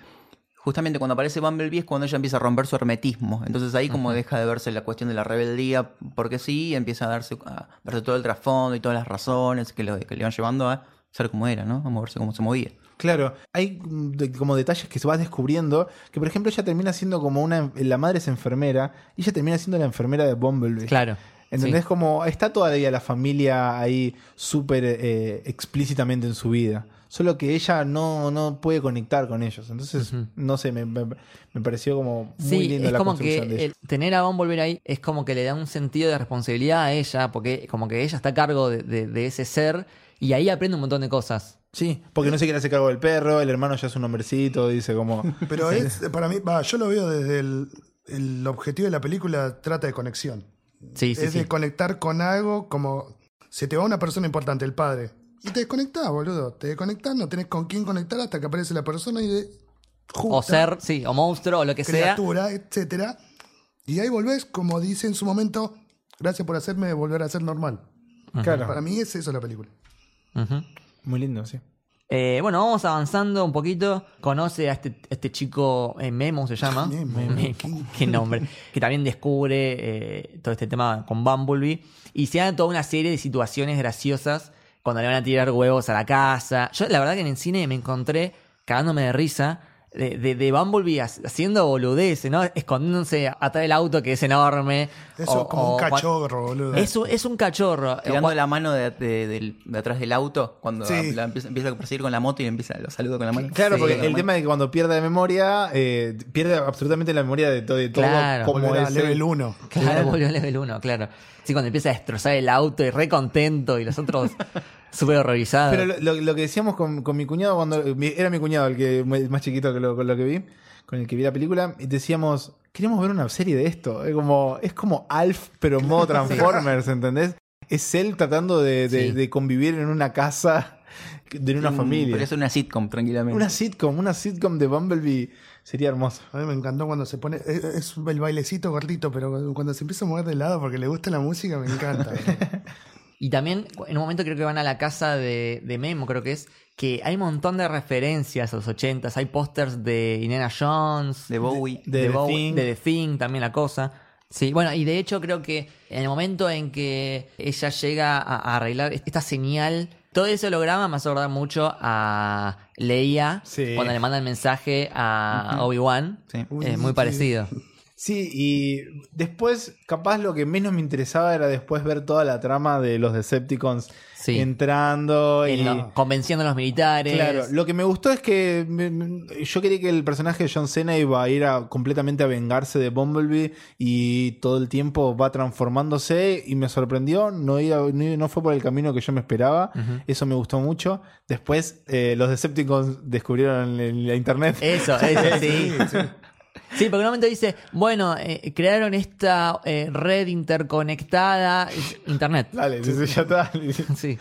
justamente cuando aparece Bumblebee es cuando ella empieza a romper su hermetismo. Entonces ahí como deja de verse la cuestión de la rebeldía, porque sí, empieza a darse a verse todo el trasfondo y todas las razones que, lo, que le van llevando a ser como era, ¿no? A moverse como se movía. Claro, hay mm, de- como detalles que se va descubriendo, que por ejemplo ella termina siendo como una, la madre es enfermera, y ella termina siendo la enfermera de Bumblebee. Claro. ¿Entendés? Sí. Como está todavía la familia ahí súper eh, explícitamente en su vida. Solo que ella no, no puede conectar con ellos. Entonces, no sé, me, me- me pareció como muy Sí, lindo es la como construcción que de ella. el- tener a Bumblebee ahí es como que le da un sentido de responsabilidad a ella, porque como que ella está a cargo de, de- de ese ser y ahí aprende un montón de cosas. Sí, porque no se quiere hacer cargo del perro, el hermano ya es un hombrecito, dice como... Pero *laughs* es, para mí, va, yo lo veo desde el, el objetivo de la película, trata de conexión. Sí, sí, es sí. de conectar con algo como se te va una persona importante, el padre. Y te desconectás, boludo. Te desconectás, no tenés con quién conectar hasta que aparece la persona y de O justa, ser, sí, o monstruo, o lo que sea. criatura, etcétera. Y ahí volvés, como dice en su momento, gracias por hacerme volver a ser normal. Claro, Para mí es eso la película. Muy lindo, sí. Eh, bueno, vamos avanzando un poquito. Conoce a este, este chico, eh, Memo se llama. *laughs* Memo, Me- qué nombre. Que también descubre eh, todo este tema con Bumblebee. Y se dan toda una serie de situaciones graciosas cuando le van a tirar huevos a la casa. Yo, la verdad, que en el cine me encontré cagándome de risa. De, de, de Bumblebee ha- haciendo boludeces, ¿no? Escondiéndose atrás del auto que es enorme. Eso O- como o un cachorro, boludo. Es un, es un cachorro. Tirando la mano de, de- del- de atrás del auto, cuando Sí. la empieza, empieza a perseguir con la moto y empieza, lo saludo con la mano. Claro, Sí, porque el tema de que cuando pierde la memoria, eh, pierde absolutamente la memoria de todo, de todo Claro. como es level él. 1. Claro, *laughs* volvió a level 1, claro. Sí, cuando empieza a destrozar el auto y re contento y los otros *laughs* súper horrorizados. Pero lo, lo- lo que decíamos con, con mi cuñado cuando mi- era mi cuñado el que el más chiquito que lo, con lo que vi, con el que vi la película, y decíamos, queremos ver una serie de esto. Es como, es como Alf, pero en modo *laughs* Transformers, ¿entendés? Es él tratando de, de- Sí. de convivir en una casa, de una Mm, familia. Podría ser una sitcom, tranquilamente. Una sitcom, una sitcom de Bumblebee sería hermoso. A mí me encantó cuando se pone. Es, es el bailecito gordito, pero cuando se empieza a mover de lado porque le gusta la música, me encanta. *laughs* Y también, en un momento creo que van a la casa de, de Memo, creo que es, que hay un montón de referencias a los 80 Hay pósters de Indiana Jones, De Bowie. De The Bowie, Thing. de The Thing, también la cosa. Sí, bueno, y de hecho creo que en el momento en que ella llega a, a arreglar esta señal, todo ese holograma me hace acordar mucho a Leia Sí. cuando le manda el mensaje a Obi-Wan. Sí. Es muy Sí. parecido. Sí, y después, capaz lo que menos me interesaba era después ver toda la trama de los Decepticons Sí. entrando y... Lo- convenciendo a los militares. Claro, lo que me gustó es que me- me- yo creí que el personaje de John Cena iba a ir a, completamente a vengarse de Bumblebee y todo el tiempo va transformándose y me sorprendió, no, iba- no, no fue por el camino que yo me esperaba, eso me gustó mucho. Después eh, los Decepticons descubrieron en la internet. Eso, eso, *laughs* sí. Sí, porque en un momento dice, bueno, eh, crearon esta eh, red interconectada, Internet. Dale, ya está. *laughs* Sí.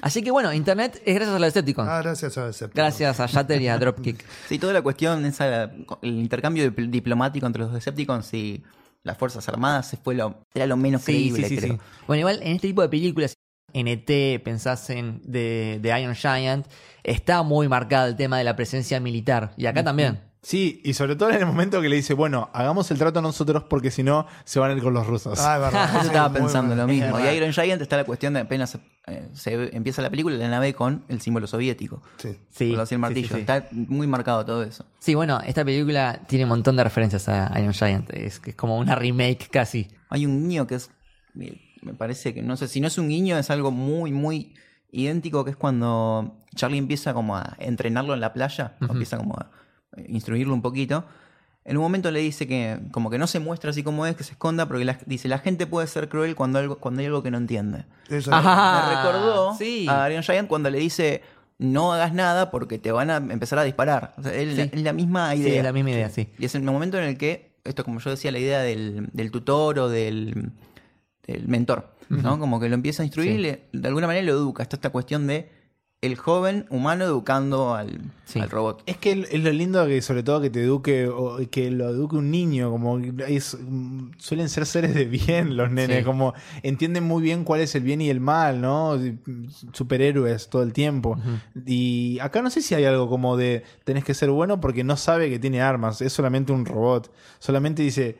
Así que bueno, Internet es gracias a los Decepticons. Ah, gracias a Decepticons. Gracias a Shatter y a Dropkick. Sí, toda la cuestión, esa, el intercambio dipl- diplomático entre los Decepticons y las Fuerzas Armadas se fue lo, era lo menos Sí, creíble, sí, sí, creo. sí. Bueno, igual en este tipo de películas, en ET, pensás en de, de Iron Giant, está muy marcado el tema de la presencia militar. Y acá también. Sí, y sobre todo en el momento que le dice, bueno, hagamos el trato nosotros porque si no se van a ir con los rusos. Ah, es verdad. *laughs* Yo estaba pensando lo mismo. Y Iron Giant está la cuestión de apenas eh, se empieza la película, la nave con el símbolo soviético. Sí. Sí, Con así el martillo. sí, sí. Está muy marcado todo eso. Sí, bueno, esta película tiene un montón de referencias a Iron Giant. Es, es como una remake casi. Hay un niño que es. Me parece que no sé si no es un niño, es algo muy, muy idéntico que es cuando Charlie empieza como a entrenarlo en la playa, empieza como a instruirlo un poquito. En un momento le dice que como que no se muestra así como es, que se esconda, porque la- dice, la gente puede ser cruel cuando, algo, cuando hay algo que no entiende. Eso Ajá. Me recordó sí. a Arian Giant cuando le dice, no hagas nada porque te van a empezar a disparar. O sea, es, la, Sí. es la misma Sí, idea. es la misma idea, sí. Y es el momento en el que, esto como yo decía, la idea del, del tutor o del, del mentor, ¿no? Como que lo empieza a instruir Sí. y le- de alguna manera lo educa. Está esta cuestión de el joven humano educando al, Sí. al robot. Es que es lo lindo que sobre todo que te eduque o que lo eduque un niño, como es- suelen ser seres de bien los nenes, Sí. como entienden muy bien cuál es el bien y el mal, ¿no? Superhéroes todo el tiempo. Y acá no sé si hay algo como de tenés que ser bueno porque no sabe que tiene armas, es solamente un robot. Solamente dice,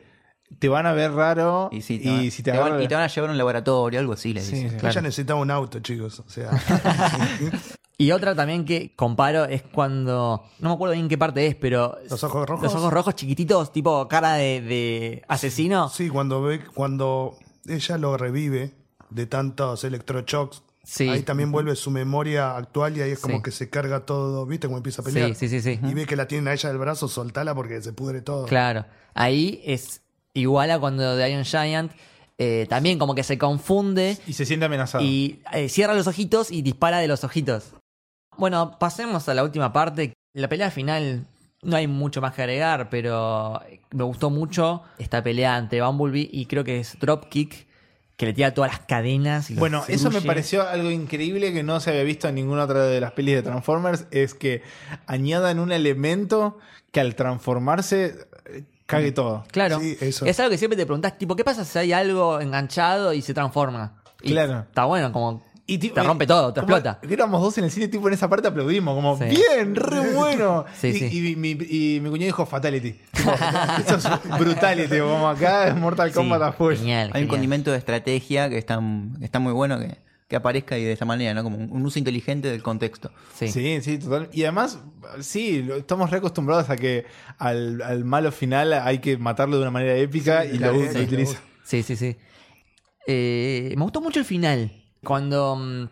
te van a ver raro Y, sí, te, y van, si te, te van- agarran- y te van a llevar a un laboratorio, algo así, le Sí, dice. sí. Ella necesitaba un auto, chicos. O sea, *laughs* Y otra también que comparo es cuando. No me acuerdo bien qué parte es, pero. ¿Los ojos rojos? Los ojos rojos chiquititos, tipo cara de, de asesino. sí, cuando ve, cuando ella lo revive de tantos electroshocks, Sí. ahí también vuelve su memoria actual y ahí es como Sí. que se carga todo, ¿viste? Como empieza a pelear. Sí, sí, sí, sí. Y ve que la tienen a ella del brazo, soltala porque se pudre todo. Claro. Ahí es igual a cuando de Iron Giant. eh, también como que se confunde y se siente amenazado. y eh, cierra los ojitos y dispara de los ojitos. Bueno, pasemos a la última parte. La pelea final no hay mucho más que agregar, pero me gustó mucho esta pelea ante Bumblebee y creo que es Dropkick, que le tira todas las cadenas. y Bueno, eso me pareció algo increíble que no se había visto en ninguna otra de las pelis de Transformers, es que añadan un elemento que al transformarse eh, cague todo. Claro. Sí, eso. Es algo que siempre te preguntás, tipo, ¿qué pasa si hay algo enganchado y se transforma? Y Claro. Está bueno, como Y tipo, te rompe todo, te explota. Éramos dos en el cine, tipo en esa parte aplaudimos, como, Sí. bien, re bueno. *laughs* Sí, y, sí. y mi, y mi cuñado dijo Fatality. Tipo, *laughs* Eso es brutality, como acá es Mortal Kombat a full. genial, Hay un condimento de estrategia que está, que está muy bueno que, que aparezca y de esa manera, ¿no? Como un, uso inteligente del contexto. Sí. Sí, sí, total. Y además, sí, estamos re acostumbrados a que al, al malo final hay que matarlo de una manera épica Sí, y lo utiliza. Sí, sí, sí. Eh, me gustó mucho el final. Cuando mm,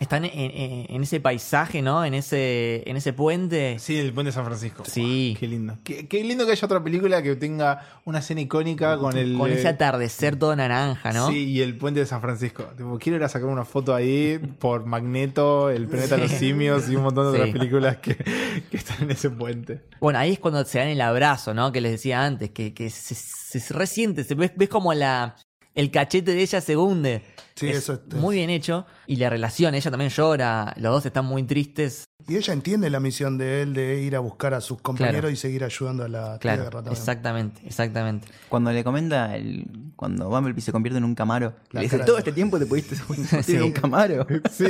están en, en- en ese paisaje, ¿no? En ese, en ese puente. Sí, el puente de San Francisco. Sí. Qué lindo. Qué, qué lindo que haya otra película que tenga una escena icónica con el. Con eh, ese atardecer todo naranja, ¿no? Sí, y el puente de San Francisco. Tipo, quiero ir a sacar una foto ahí *laughs* por Magneto, el planeta de los simios y un montón de Sí. otras películas que, que están en ese puente. Bueno, ahí es cuando se dan el abrazo, ¿no? Que les decía antes, que, que se, se resiente, se ves, ves como la, el cachete de ella se hunde. Sí, eso es- muy bien hecho. Y la relación, ella también llora, los dos están muy tristes. Y ella entiende la misión de él de ir a buscar a sus compañeros Claro. y seguir ayudando a la Claro, Tierra también. exactamente, exactamente. Cuando le comenta, el, cuando Bumblebee se convierte en un camaro, La le dice, todo de- este tiempo te pudiste *laughs* convertir Sí. en un camaro. Sí.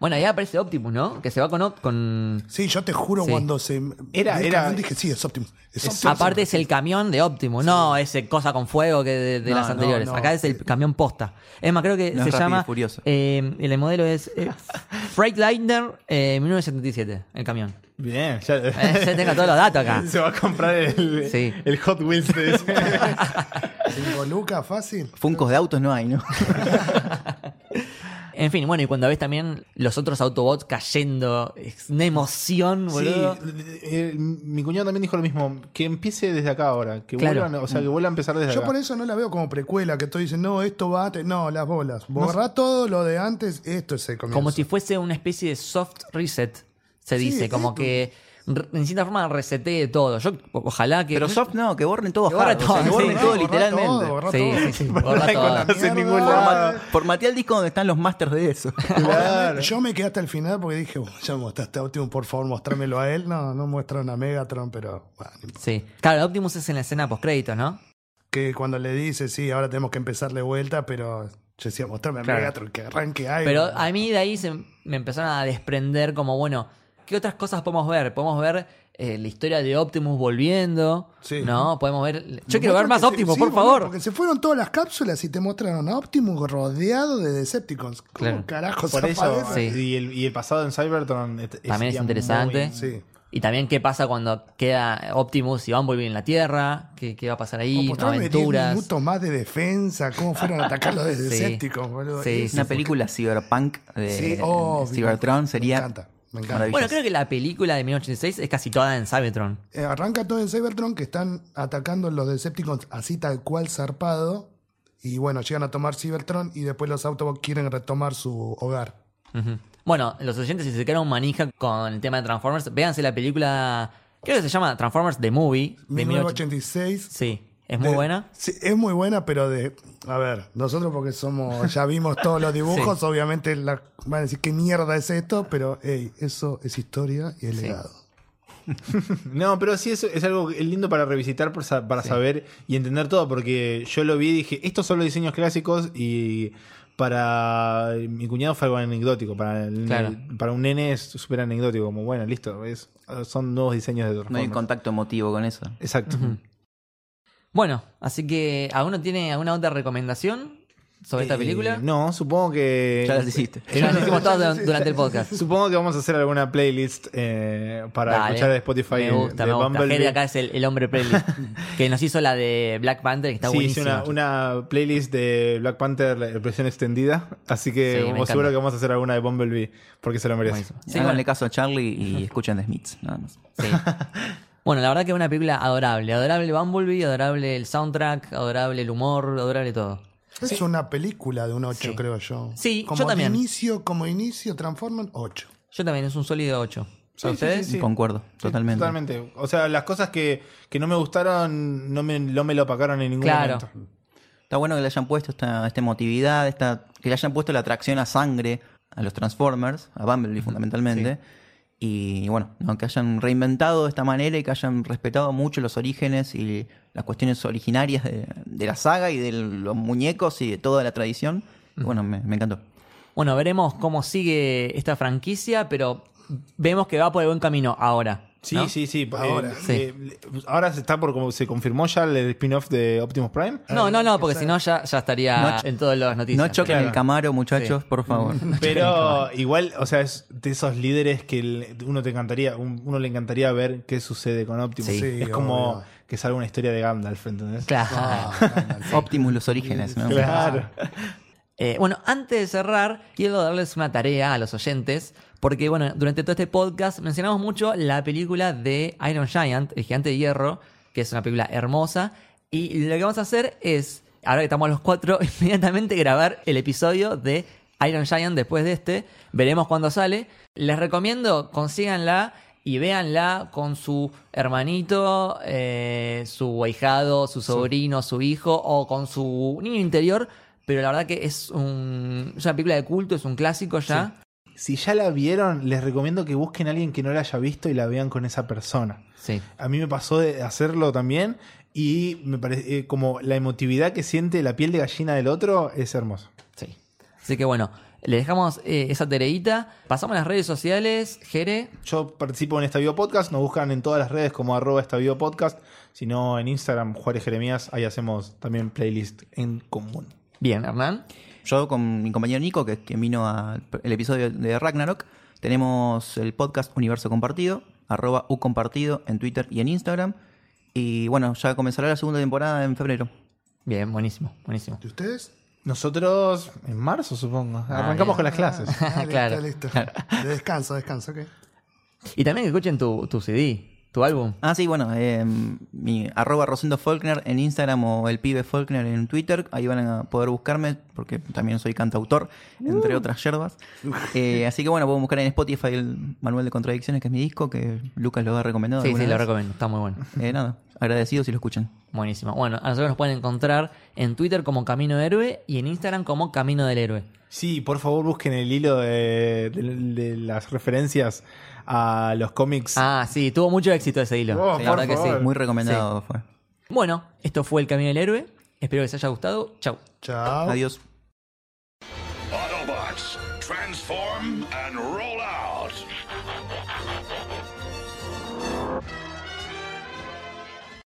Bueno, ahí aparece Optimus, ¿no? Que se va con... Op- con... Sí, yo te juro Sí. cuando se. Era- era- camión, dije, sí, es Optimus. Es Optimus. Aparte es el camión de Optimus, no ese cosa con fuego que de, de No, las no, anteriores. no. Acá es el camión posta. Es más, creo que No se llama... Furioso. eh, el modelo es eh, Freightliner eh, 1977, el camión. Bien, ya. Eh, se tenga todos los datos acá. *laughs* Se va a comprar el, Sí. el Hot Wheels de ese. *laughs* Cinco lucas, fácil. Funcos de autos no hay, ¿no? *laughs* En fin, bueno, y cuando ves también los otros Autobots cayendo, es una emoción, Sí, boludo. eh, mi cuñado también dijo lo mismo. Que empiece desde acá ahora. Que Claro. vuelvan, o sea, que vuelva a empezar desde Yo acá. por eso no la veo como precuela, que tú dices, no, esto va, te- no, las bolas. Borra todo lo de antes, esto es el comienzo. Como si fuese una especie de soft reset, se Sí, dice, como esto. que en cierta forma resetee todo. Yo, ojalá que. Pero soft no, que borren todo Que borre hard, o sea, todo, que borren sí. todo Borra literalmente. todo, borra Sí, todo. sí, sí. *laughs* No borra todo. ningún lado. Formatea el disco donde están los masters de eso. *laughs* Claro. Yo me quedé hasta el final porque dije, "Oh, ya mostraste a Optimus, por favor, mostrámelo a él. No, no muestran a Megatron, pero bueno, no. Sí. Claro, Optimus es en la escena post ¿no? que cuando le dice, sí, ahora tenemos que empezar de vuelta, pero yo decía, mostrame a Claro. Megatron, que arranque algo. Pero a mí de ahí se me empezaron a desprender como, bueno, ¿qué otras cosas podemos ver? Podemos ver eh, la historia de Optimus volviendo, Sí. ¿no? Podemos ver... Yo Me quiero ver más se- Optimus, sí, por favor. Porque se fueron todas las cápsulas y te mostraron a Optimus rodeado de Decepticons. ¿Cómo Claro. carajo Por eso, de? Sí. y, el, y el pasado en Cybertron et- También es interesante. muy- Sí. Y también qué pasa cuando queda Optimus y Bumblebee en la Tierra, qué, qué va a pasar ahí, Mostrame 10 aventuras. minutos más de defensa, cómo fueron a atacar los de *laughs* Sí. Decepticons, boludo. Sí, sí, Una película cyberpunk de Sí, oh, Cybertron me sería encanta, me encanta. Bueno, creo que la película de 1986 es casi toda en Cybertron. Eh, arranca todo en Cybertron que están atacando los Decepticons así tal cual zarpado. Y bueno, llegan a tomar Cybertron y después los Autobots quieren retomar su hogar. Bueno, los oyentes, si se quedaron manija con el tema de Transformers, véanse la película, creo que se llama Transformers The Movie. de 1986. Sí, es muy De- buena. Sí, es muy buena, pero de. A ver, nosotros porque somos. Ya vimos todos los dibujos, *laughs* obviamente la- van a decir qué mierda es esto, pero hey, eso es historia y es legado. *laughs* No, pero sí es, es algo lindo para revisitar, para saber y entender todo, porque yo lo vi y dije, estos son los diseños clásicos y para mi cuñado fue algo anecdótico, para, el- Claro. para un nene es súper anecdótico, como bueno, listo, es- son nuevos diseños de No hay Transformers. contacto emotivo con eso. Exacto. Bueno, así que, ¿alguno tiene alguna otra recomendación sobre esta Eh, película? No, supongo que... Ya las hiciste. Ya lo hicimos todos du- durante el *laughs* podcast. Supongo que vamos a hacer alguna playlist eh, para Dale. escuchar de Spotify Me gusta, de me gusta. Bumblebee. Acá es el, el hombre playlist *laughs* que nos hizo la de Black Panther, que está sí, hice buenísima. una, una playlist de Black Panther, la versión extendida. Así que Sí, me como encanta. seguro que vamos a hacer alguna de Bumblebee, porque se lo merece. Buenísimo. Sí, Háganle bueno. caso a Charlie y escuchen The Smiths, nada más. Sí. *laughs* Bueno, la verdad que es una película adorable. Adorable Bumblebee, adorable el soundtrack, adorable el humor, adorable todo. Es una película de un 8, Sí. creo yo. Sí, como yo también. Inicio, como inicio, Transformers 8. Yo también, es un sólido 8. Sí, ustedes? sí, sí. Concuerdo, Sí, totalmente. Totalmente. O sea, las cosas que, que no me gustaron no me, no me lo opacaron en ningún Claro. momento. Está bueno que le hayan puesto esta, esta emotividad, esta, que le hayan puesto la atracción a sangre a los Transformers, a Bumblebee fundamentalmente. Y bueno, ¿no? que hayan reinventado de esta manera y que hayan respetado mucho los orígenes y las cuestiones originarias de, de la saga y de los muñecos y de toda la tradición. Y bueno, me, me encantó. Bueno, veremos cómo sigue esta franquicia, pero vemos que va por el buen camino ahora. Sí, ¿no? sí, sí. Ahora. Eh, Sí. eh, ahora se está por como se confirmó ya el spin-off de Optimus Prime. No, no, no, porque si no ya, ya estaría No en todas las noticias. No choquen Claro. el Camaro, muchachos, por favor. *laughs* Pero igual, o sea, es de esos líderes que uno te encantaría, un- uno le encantaría ver qué sucede con Optimus. Sí. es como obvio. que salga una historia de Gandalf, ¿entendés? Claro. Gandalf. Optimus, los orígenes, ¿no? Claro. *laughs* *laughs* Eh, bueno, antes de cerrar, quiero darles una tarea a los oyentes, porque bueno, durante todo este podcast mencionamos mucho la película de Iron Giant, el gigante de hierro, que es una película hermosa, y lo que vamos a hacer es, ahora que estamos los cuatro, *laughs* inmediatamente grabar el episodio de Iron Giant después de este, veremos cuándo sale. Les recomiendo, consíganla y véanla con su hermanito, eh, su ahijado, su sobrino, su hijo o con su niño interior. Pero la verdad que es, un, es una película de culto, es un clásico ya. Si ya la vieron, les recomiendo que busquen a alguien que no la haya visto y la vean con esa persona. Sí. A mí me pasó de hacerlo también y me parece eh, como la emotividad que siente la piel de gallina del otro es hermoso. sí. Así que bueno, le dejamos eh, esa tareita. Pasamos a las redes sociales. Jere. Yo participo en esta Vivo Podcast, nos buscan en todas las redes como arroba esta Vivo Podcast, si no en Instagram, Juárez Jeremías, ahí hacemos también playlist en común. Bien, Hernán. Yo con mi compañero Nico, que, que vino al episodio de Ragnarok, tenemos el podcast Universo Compartido, arroba ucompartido en Twitter y en Instagram. Y bueno, ya comenzará la segunda temporada en febrero. Bien, buenísimo, buenísimo. ¿Y ustedes? Nosotros en marzo, supongo. Arrancamos bien. con las clases. Ah, *laughs* Claro. listo, listo. De descanso, descanso, ok. Y también que escuchen tu, tu CD, tu álbum. Ah, sí, bueno, eh, mi arroba Rosendo Faulkner en Instagram o el pibe Faulkner en Twitter. Ahí van a poder buscarme porque también soy cantautor, entre otras yerbas. Eh, así que bueno, pueden buscar en Spotify el Manual de Contradicciones, que es mi disco, que Lucas lo ha recomendado. Sí, sí, lo recomiendo. Está muy bueno. Eh, nada, agradecido si lo escuchan. Buenísimo. Bueno, a nosotros nos pueden encontrar en Twitter como Camino Héroe y en Instagram como Camino del Héroe. Sí, por favor busquen el hilo de, de- de las referencias a los cómics. Ah, sí, tuvo mucho éxito ese hilo. Oh, la verdad que sí. Muy recomendado fue. Bueno, esto fue el Camino del Héroe. Espero que les haya gustado. Chau. Chao. Adiós. Autobots, transform